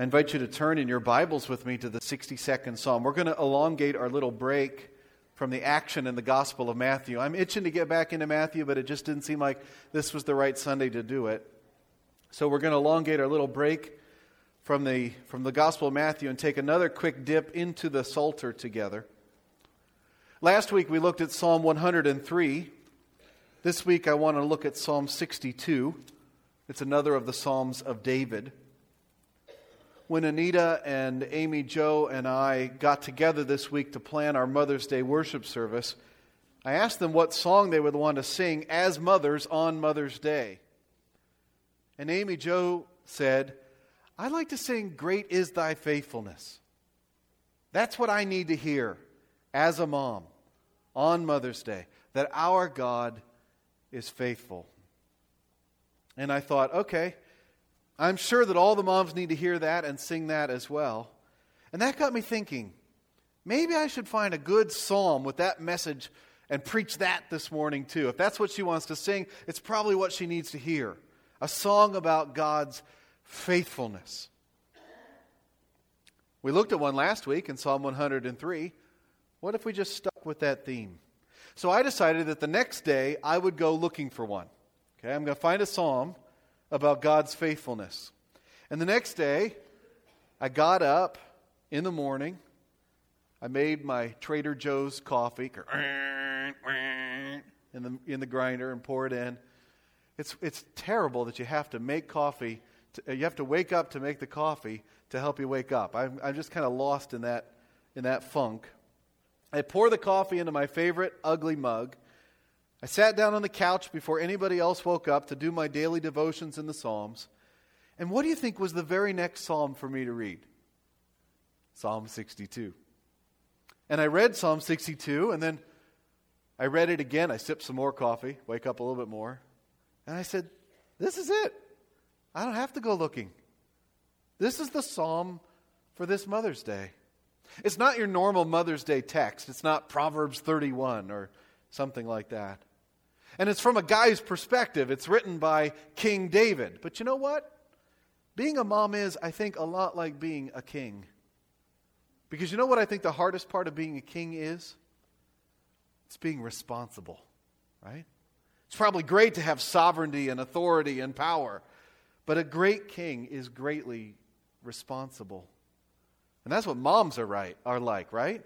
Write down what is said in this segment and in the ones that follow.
I invite you to turn in your Bibles with me to the 62nd Psalm. We're going to elongate our little break from the action in the Gospel of Matthew. I'm itching to get back into Matthew, but it just didn't seem like this was the right Sunday to do it. So we're going to elongate our little break from the, from the Gospel of Matthew and take another quick dip into the Psalter together. Last week we looked at Psalm 103. This week I want to look at Psalm 62. It's another of the Psalms of David. When Anita and Amy Joe and I got together this week to plan our Mother's Day worship service, I asked them what song they would want to sing as mothers on Mother's Day. And Amy Joe said, I'd like to sing Great is Thy Faithfulness. That's what I need to hear as a mom on Mother's Day, that our God is faithful. And I thought, okay, I'm sure that all the moms need to hear that and sing that as well. And that got me thinking maybe I should find a good psalm with that message and preach that this morning too. If that's what she wants to sing, it's probably what she needs to hear a song about God's faithfulness. We looked at one last week in Psalm 103. What if we just stuck with that theme? So I decided that the next day I would go looking for one. Okay, I'm going to find a psalm about God's faithfulness. And the next day, I got up in the morning. I made my Trader Joe's coffee in the, in the grinder and pour it in. It's, it's terrible that you have to make coffee, to, you have to wake up to make the coffee to help you wake up. I'm, I'm just kind of lost in that, in that funk. I pour the coffee into my favorite ugly mug. I sat down on the couch before anybody else woke up to do my daily devotions in the Psalms. And what do you think was the very next psalm for me to read? Psalm 62. And I read Psalm 62, and then I read it again. I sipped some more coffee, wake up a little bit more. And I said, This is it. I don't have to go looking. This is the psalm for this Mother's Day. It's not your normal Mother's Day text. It's not Proverbs 31 or something like that. And it's from a guy's perspective. It's written by King David. But you know what? Being a mom is, I think, a lot like being a king. Because you know what I think the hardest part of being a king is? It's being responsible, right? It's probably great to have sovereignty and authority and power, but a great king is greatly responsible. And that's what moms are right are like, right?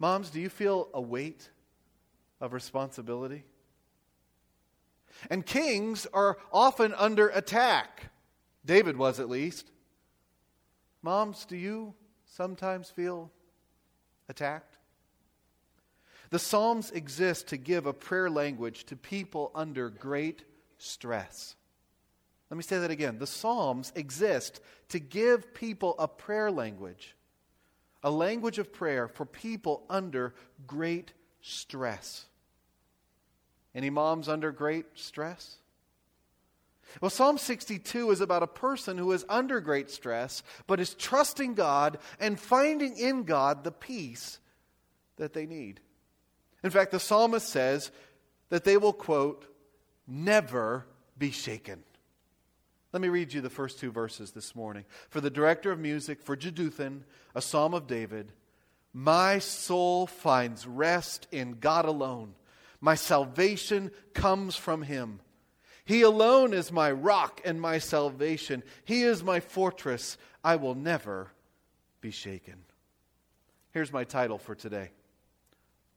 Moms, do you feel a weight of responsibility? And kings are often under attack. David was at least. Moms, do you sometimes feel attacked? The Psalms exist to give a prayer language to people under great stress. Let me say that again. The Psalms exist to give people a prayer language, a language of prayer for people under great stress. Any moms under great stress? Well, Psalm 62 is about a person who is under great stress, but is trusting God and finding in God the peace that they need. In fact, the psalmist says that they will, quote, never be shaken. Let me read you the first two verses this morning. For the director of music, for Jeduthun, a psalm of David, my soul finds rest in God alone. My salvation comes from him. He alone is my rock and my salvation. He is my fortress. I will never be shaken. Here's my title for today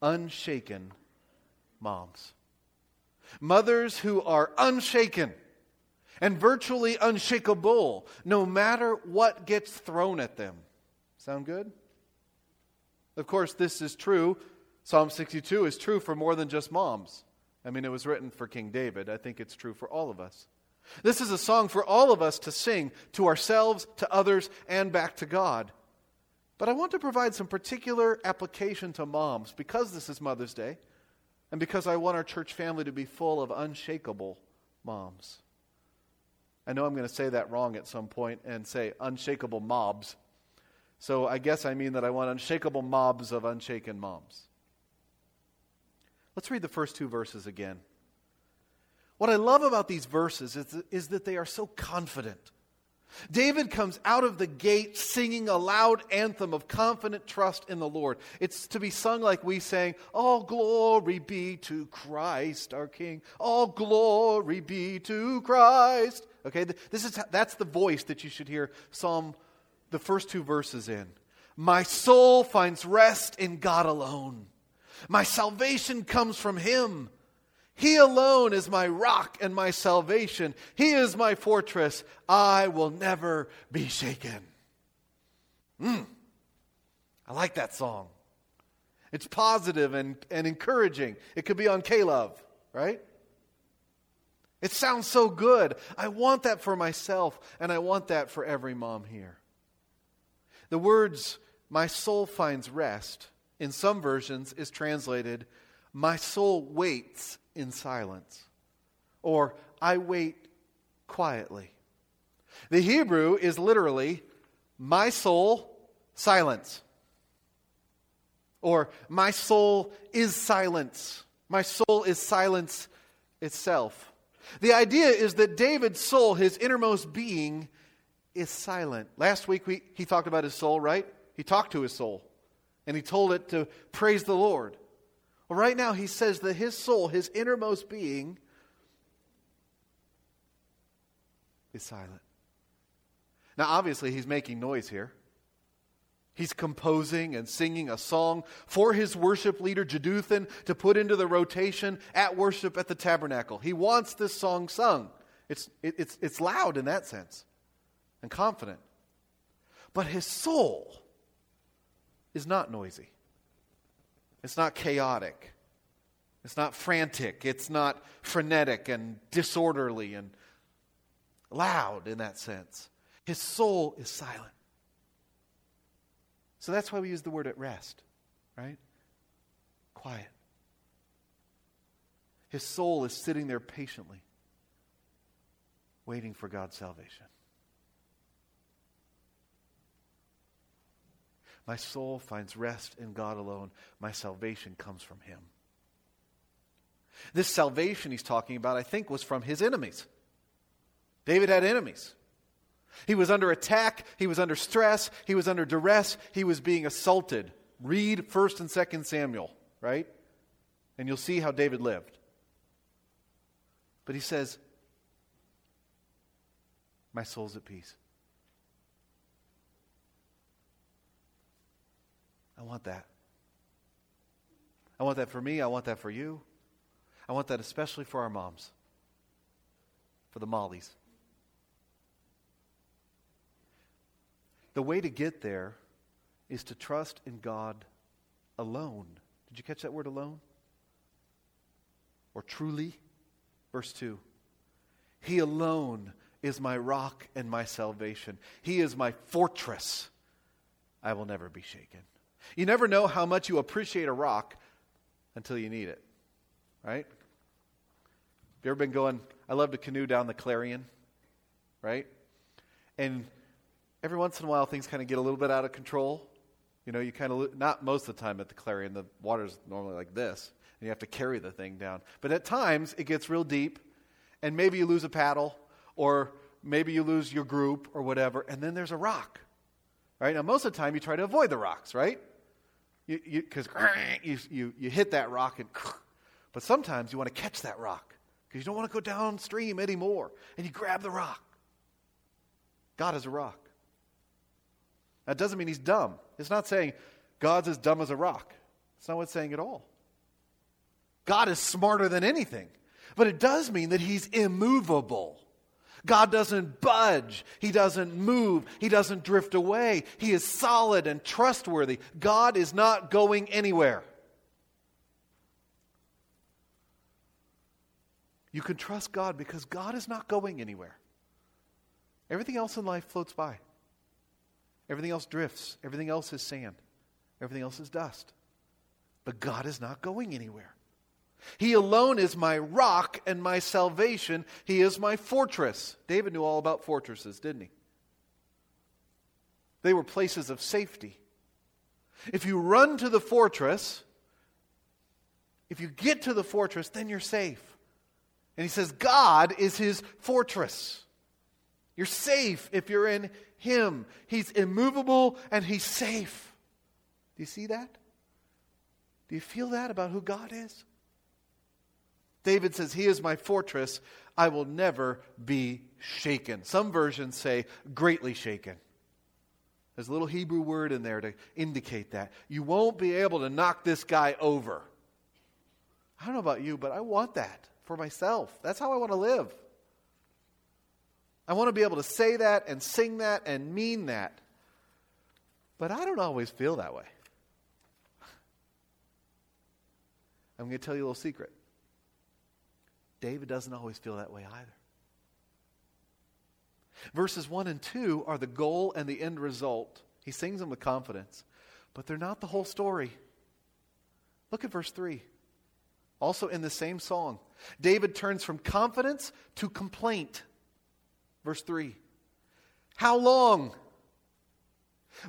Unshaken Moms. Mothers who are unshaken and virtually unshakable no matter what gets thrown at them. Sound good? Of course, this is true Psalm 62 is true for more than just moms. I mean, it was written for King David. I think it's true for all of us. This is a song for all of us to sing to ourselves, to others, and back to God. But I want to provide some particular application to moms because this is Mother's Day and because I want our church family to be full of unshakable moms. I know I'm going to say that wrong at some point and say unshakable mobs. So I guess I mean that I want unshakable mobs of unshaken moms. Let's read the first two verses again. What I love about these verses is, is that they are so confident. David comes out of the gate singing a loud anthem of confident trust in the Lord. It's to be sung like we sang, All glory be to Christ our King. All glory be to Christ. Okay, this is that's the voice that you should hear Psalm the first two verses in. My soul finds rest in God alone. My salvation comes from him. He alone is my rock and my salvation. He is my fortress. I will never be shaken. Mm. I like that song. It's positive and, and encouraging. It could be on Love, right? It sounds so good. I want that for myself, and I want that for every mom here. The words, my soul finds rest, in some versions is translated, my soul waits in silence, or I wait quietly. The Hebrew is literally, my soul, silence. Or, my soul is silence. My soul is silence itself. The idea is that David's soul, his innermost being, is silent. Last week we, he talked about his soul, right? He talked to his soul and he told it to praise the Lord. Well, right now he says that his soul, his innermost being, is silent. Now, obviously, he's making noise here. He's composing and singing a song for his worship leader, Jeduthun, to put into the rotation at worship at the tabernacle. He wants this song sung. It's, it, it's, it's loud in that sense and confident. But his soul is not noisy, it's not chaotic, it's not frantic, it's not frenetic and disorderly and loud in that sense. His soul is silent. So that's why we use the word at rest, right? Quiet. His soul is sitting there patiently, waiting for God's salvation. My soul finds rest in God alone. My salvation comes from Him. This salvation he's talking about, I think, was from his enemies. David had enemies. He was under attack, he was under stress, he was under duress, he was being assaulted. Read 1st and 2nd Samuel, right? And you'll see how David lived. But he says, My soul's at peace. I want that. I want that for me. I want that for you. I want that especially for our moms, for the Mollies. The way to get there is to trust in God alone. Did you catch that word alone? Or truly? Verse 2 He alone is my rock and my salvation, He is my fortress. I will never be shaken. You never know how much you appreciate a rock until you need it, right? Have you ever been going? I love to canoe down the Clarion, right? And every once in a while, things kind of get a little bit out of control. You know, you kind of, not most of the time at the Clarion, the water's normally like this, and you have to carry the thing down. But at times, it gets real deep, and maybe you lose a paddle, or maybe you lose your group, or whatever, and then there's a rock. Right? Now, most of the time, you try to avoid the rocks, right? Because you, you, you, you hit that rock, and but sometimes you want to catch that rock because you don't want to go downstream anymore, and you grab the rock. God is a rock. That doesn't mean he's dumb. It's not saying God's as dumb as a rock. It's not what it's saying at all. God is smarter than anything. But it does mean that he's immovable. God doesn't budge. He doesn't move. He doesn't drift away. He is solid and trustworthy. God is not going anywhere. You can trust God because God is not going anywhere. Everything else in life floats by. Everything else drifts. Everything else is sand. Everything else is dust. But God is not going anywhere. He alone is my rock and my salvation. He is my fortress. David knew all about fortresses, didn't he? They were places of safety. If you run to the fortress, if you get to the fortress, then you're safe. And he says, God is his fortress. You're safe if you're in Him. He's immovable and He's safe. Do you see that? Do you feel that about who God is? David says, He is my fortress. I will never be shaken. Some versions say, greatly shaken. There's a little Hebrew word in there to indicate that. You won't be able to knock this guy over. I don't know about you, but I want that for myself. That's how I want to live. I want to be able to say that and sing that and mean that. But I don't always feel that way. I'm going to tell you a little secret. David doesn't always feel that way either. Verses 1 and 2 are the goal and the end result. He sings them with confidence, but they're not the whole story. Look at verse 3. Also in the same song, David turns from confidence to complaint. Verse 3 How long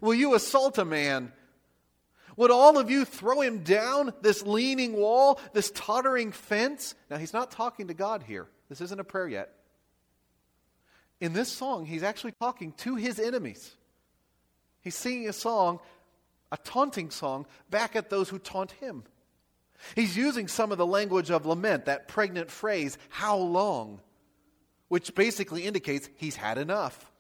will you assault a man? Would all of you throw him down this leaning wall, this tottering fence? Now, he's not talking to God here. This isn't a prayer yet. In this song, he's actually talking to his enemies. He's singing a song, a taunting song, back at those who taunt him. He's using some of the language of lament, that pregnant phrase, how long, which basically indicates he's had enough.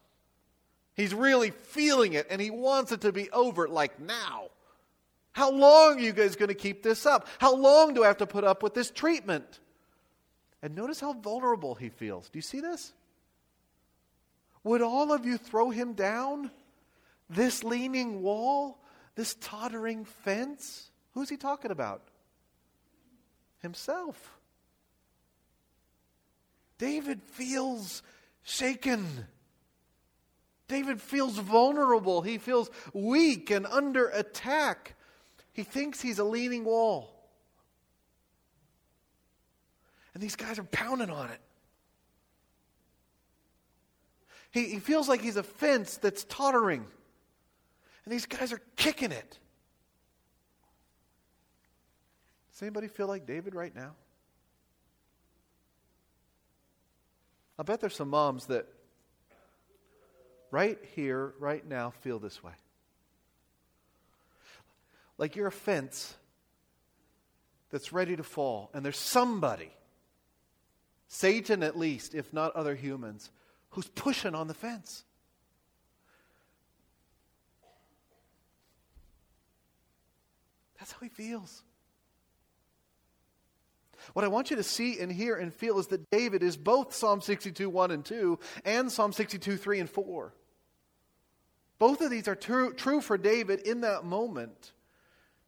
He's really feeling it and he wants it to be over like now. How long are you guys going to keep this up? How long do I have to put up with this treatment? And notice how vulnerable he feels. Do you see this? Would all of you throw him down? This leaning wall? This tottering fence? Who's he talking about? Himself. David feels shaken. David feels vulnerable. He feels weak and under attack. He thinks he's a leaning wall. And these guys are pounding on it. He, he feels like he's a fence that's tottering. And these guys are kicking it. Does anybody feel like David right now? I bet there's some moms that right here, right now, feel this way like you're a fence that's ready to fall, and there's somebody, Satan at least, if not other humans, who's pushing on the fence. That's how he feels. What I want you to see and hear and feel is that David is both Psalm 62, 1 and 2, and Psalm 62, 3 and 4. Both of these are true, true for David in that moment.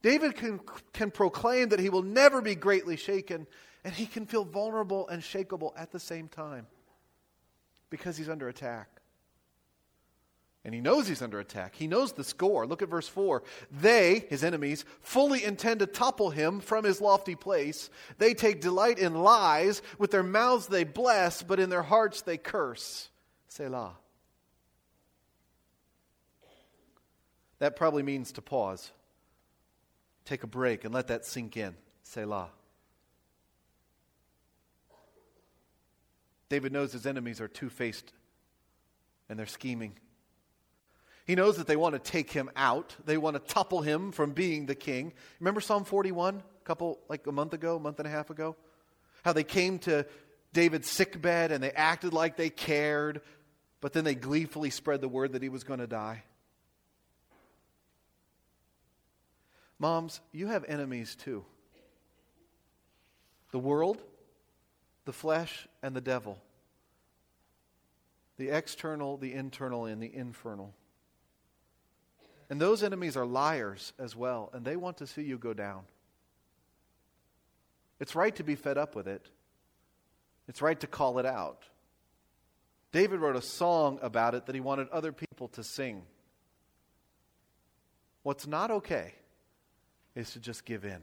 David can, can proclaim that he will never be greatly shaken, and he can feel vulnerable and shakable at the same time because he's under attack. And he knows he's under attack. He knows the score. Look at verse 4. They, his enemies, fully intend to topple him from his lofty place. They take delight in lies. With their mouths they bless, but in their hearts they curse. Selah. That probably means to pause. Take a break and let that sink in. Selah. David knows his enemies are two faced and they're scheming. He knows that they want to take him out. They want to topple him from being the king. Remember Psalm 41, a couple, like a month ago, a month and a half ago? How they came to David's sick bed and they acted like they cared, but then they gleefully spread the word that he was going to die. Moms, you have enemies too the world, the flesh, and the devil. The external, the internal, and the infernal. And those enemies are liars as well, and they want to see you go down. It's right to be fed up with it, it's right to call it out. David wrote a song about it that he wanted other people to sing. What's not okay is to just give in.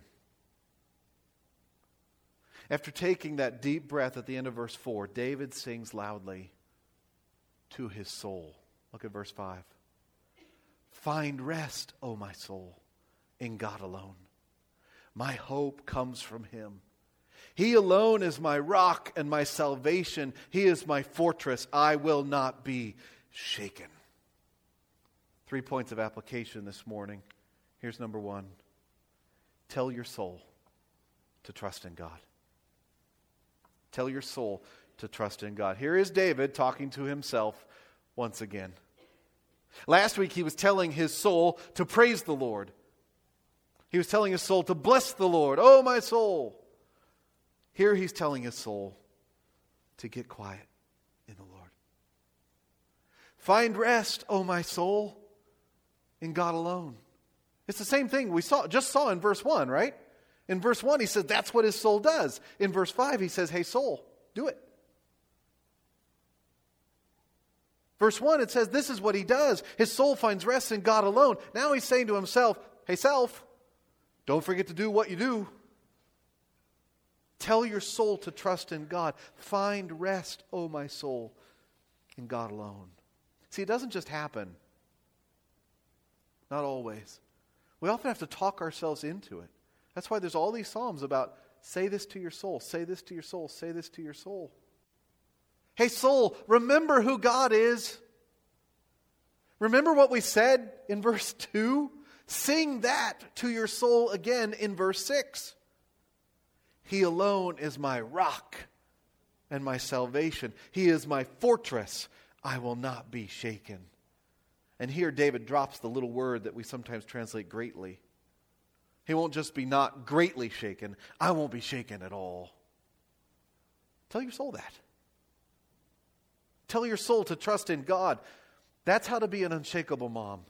After taking that deep breath at the end of verse 4, David sings loudly to his soul. Look at verse 5. Find rest, O my soul, in God alone. My hope comes from him. He alone is my rock and my salvation. He is my fortress. I will not be shaken. Three points of application this morning. Here's number one tell your soul to trust in God. Tell your soul to trust in God. Here is David talking to himself once again. Last week, he was telling his soul to praise the Lord. He was telling his soul to bless the Lord. Oh, my soul. Here he's telling his soul to get quiet in the Lord. Find rest, oh my soul, in God alone. It's the same thing we saw just saw in verse 1, right? In verse 1 he says that's what his soul does. In verse 5 he says, "Hey soul, do it." Verse 1 it says this is what he does. His soul finds rest in God alone. Now he's saying to himself, "Hey self, don't forget to do what you do." Tell your soul to trust in God. Find rest, O oh my soul, in God alone. See, it doesn't just happen. Not always. We often have to talk ourselves into it. That's why there's all these Psalms about say this to your soul, say this to your soul, say this to your soul. Hey, soul, remember who God is. Remember what we said in verse 2? Sing that to your soul again in verse 6. He alone is my rock and my salvation. He is my fortress. I will not be shaken. And here David drops the little word that we sometimes translate greatly. He won't just be not greatly shaken, I won't be shaken at all. Tell your soul that. Tell your soul to trust in God. That's how to be an unshakable mom.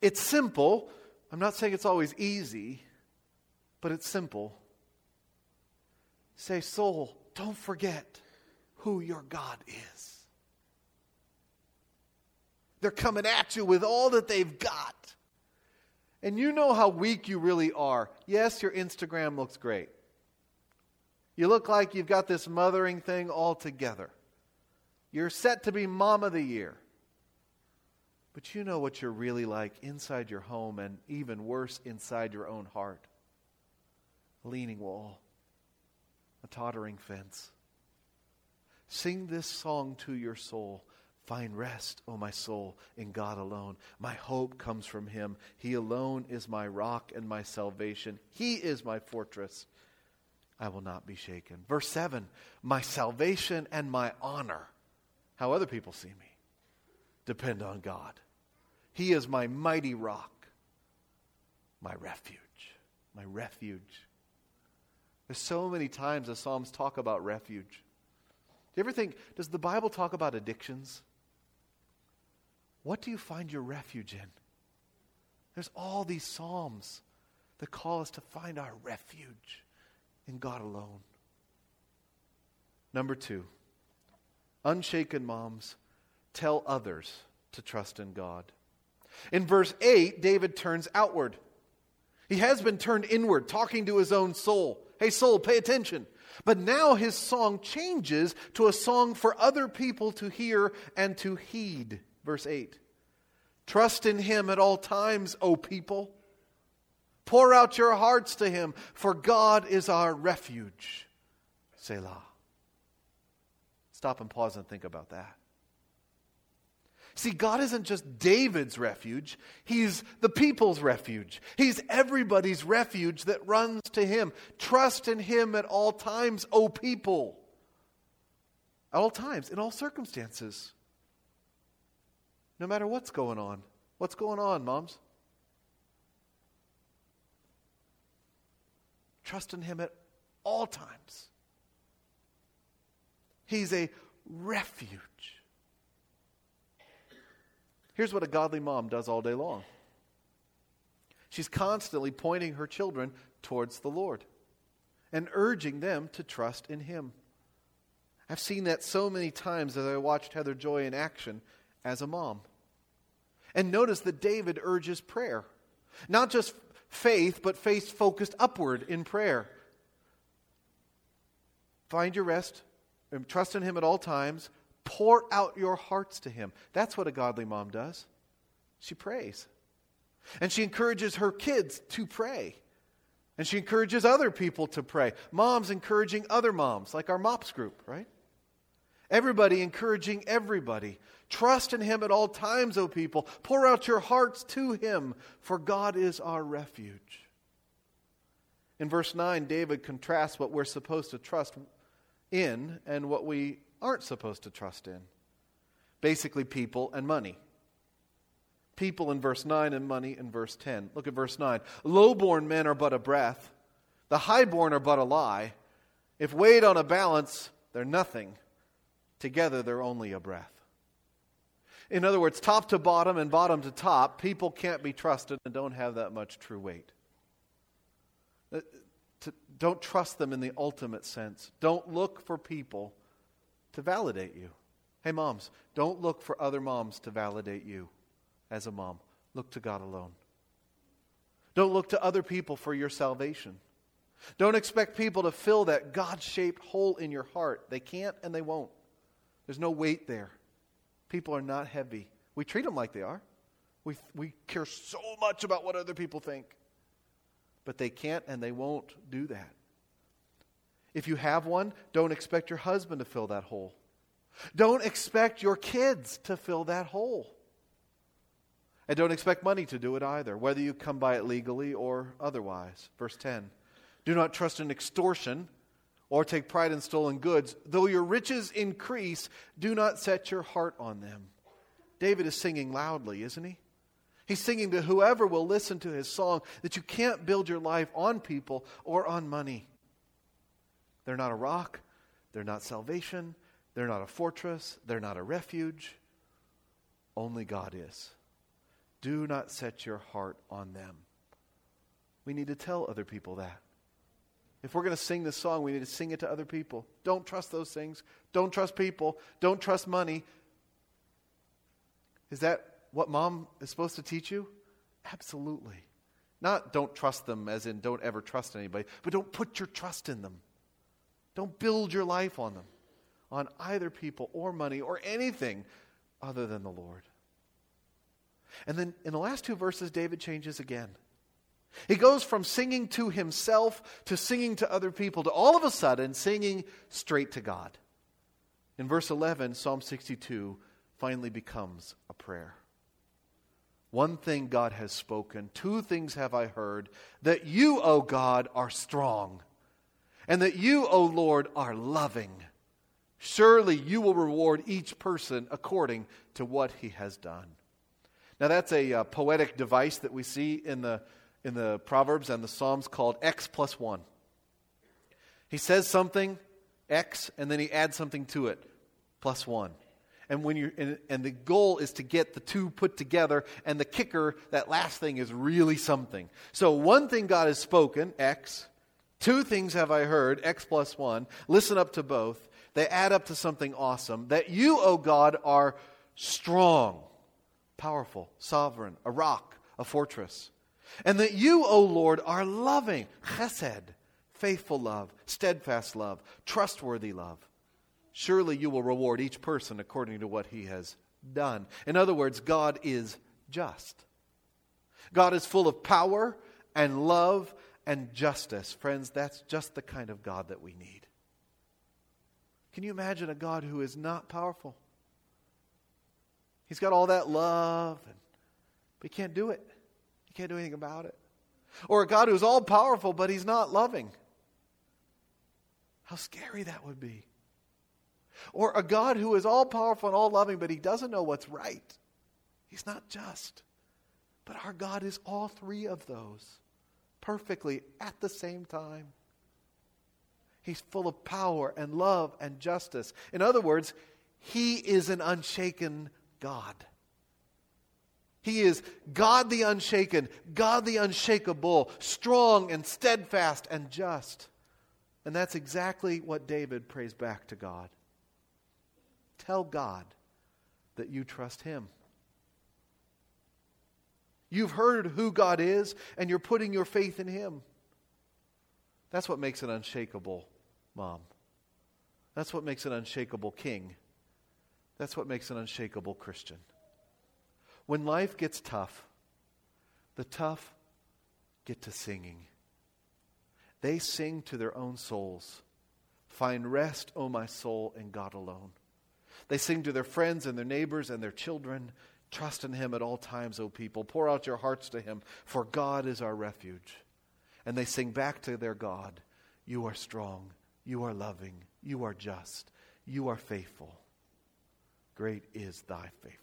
It's simple. I'm not saying it's always easy, but it's simple. Say, soul, don't forget who your God is. They're coming at you with all that they've got. And you know how weak you really are. Yes, your Instagram looks great. You look like you've got this mothering thing all together. You're set to be mom of the year. But you know what you're really like inside your home and even worse, inside your own heart. A leaning wall, a tottering fence. Sing this song to your soul. Find rest, O my soul, in God alone. My hope comes from Him. He alone is my rock and my salvation. He is my fortress. I will not be shaken. Verse 7 My salvation and my honor, how other people see me, depend on God. He is my mighty rock, my refuge, my refuge. There's so many times the Psalms talk about refuge. Do you ever think, does the Bible talk about addictions? What do you find your refuge in? There's all these Psalms that call us to find our refuge in God alone. Number two, unshaken moms tell others to trust in God. In verse 8, David turns outward. He has been turned inward, talking to his own soul. Hey, soul, pay attention. But now his song changes to a song for other people to hear and to heed. Verse 8 Trust in him at all times, O people. Pour out your hearts to him, for God is our refuge. Selah. Stop and pause and think about that. See, God isn't just David's refuge, He's the people's refuge. He's everybody's refuge that runs to Him. Trust in Him at all times, O people. At all times, in all circumstances. No matter what's going on. What's going on, moms? Trust in Him at all times. He's a refuge. Here's what a godly mom does all day long she's constantly pointing her children towards the Lord and urging them to trust in Him. I've seen that so many times as I watched Heather Joy in action as a mom. And notice that David urges prayer. Not just faith, but faith focused upward in prayer. Find your rest, and trust in Him at all times, Pour out your hearts to Him. That's what a godly mom does. She prays. And she encourages her kids to pray. And she encourages other people to pray. Moms encouraging other moms, like our MOPS group, right? Everybody encouraging everybody. Trust in Him at all times, O people. Pour out your hearts to Him, for God is our refuge. In verse 9, David contrasts what we're supposed to trust in and what we aren't supposed to trust in basically, people and money. People in verse 9 and money in verse 10. Look at verse 9. Lowborn men are but a breath, the highborn are but a lie. If weighed on a balance, they're nothing. Together, they're only a breath. In other words, top to bottom and bottom to top, people can't be trusted and don't have that much true weight. Uh, don't trust them in the ultimate sense. Don't look for people to validate you. Hey, moms, don't look for other moms to validate you as a mom. Look to God alone. Don't look to other people for your salvation. Don't expect people to fill that God shaped hole in your heart. They can't and they won't. There's no weight there. People are not heavy. We treat them like they are. We, we care so much about what other people think. But they can't and they won't do that. If you have one, don't expect your husband to fill that hole. Don't expect your kids to fill that hole. And don't expect money to do it either, whether you come by it legally or otherwise. Verse 10 Do not trust in extortion or take pride in stolen goods. Though your riches increase, do not set your heart on them. David is singing loudly, isn't he? He's singing to whoever will listen to his song that you can't build your life on people or on money. They're not a rock, they're not salvation, they're not a fortress, they're not a refuge. Only God is. Do not set your heart on them. We need to tell other people that. If we're going to sing this song, we need to sing it to other people. Don't trust those things. Don't trust people. Don't trust money. Is that what mom is supposed to teach you? Absolutely. Not don't trust them, as in don't ever trust anybody, but don't put your trust in them. Don't build your life on them on either people or money or anything other than the Lord. And then in the last two verses, David changes again. He goes from singing to himself to singing to other people to all of a sudden singing straight to God. In verse 11, Psalm 62 finally becomes a prayer. One thing God has spoken, two things have I heard that you, O God, are strong, and that you, O Lord, are loving Surely you will reward each person according to what he has done. Now, that's a uh, poetic device that we see in the, in the Proverbs and the Psalms called X plus one. He says something, X, and then he adds something to it, plus one. And, when you and, and the goal is to get the two put together, and the kicker, that last thing, is really something. So, one thing God has spoken, X. Two things have I heard, X plus one. Listen up to both. They add up to something awesome. That you, O God, are strong, powerful, sovereign, a rock, a fortress. And that you, O Lord, are loving, chesed, faithful love, steadfast love, trustworthy love. Surely you will reward each person according to what he has done. In other words, God is just. God is full of power and love and justice. Friends, that's just the kind of God that we need. Can you imagine a God who is not powerful? He's got all that love, but he can't do it. He can't do anything about it. Or a God who's all powerful, but he's not loving. How scary that would be. Or a God who is all powerful and all loving, but he doesn't know what's right. He's not just. But our God is all three of those perfectly at the same time. He's full of power and love and justice. In other words, he is an unshaken God. He is God the unshaken, God the unshakable, strong and steadfast and just. And that's exactly what David prays back to God. Tell God that you trust Him. You've heard who God is, and you're putting your faith in Him. That's what makes an unshakable mom. That's what makes an unshakable king. That's what makes an unshakable Christian. When life gets tough, the tough get to singing. They sing to their own souls Find rest, O my soul, in God alone. They sing to their friends and their neighbors and their children. Trust in Him at all times, O people. Pour out your hearts to Him, for God is our refuge. And they sing back to their God You are strong, you are loving, you are just, you are faithful. Great is thy faithfulness.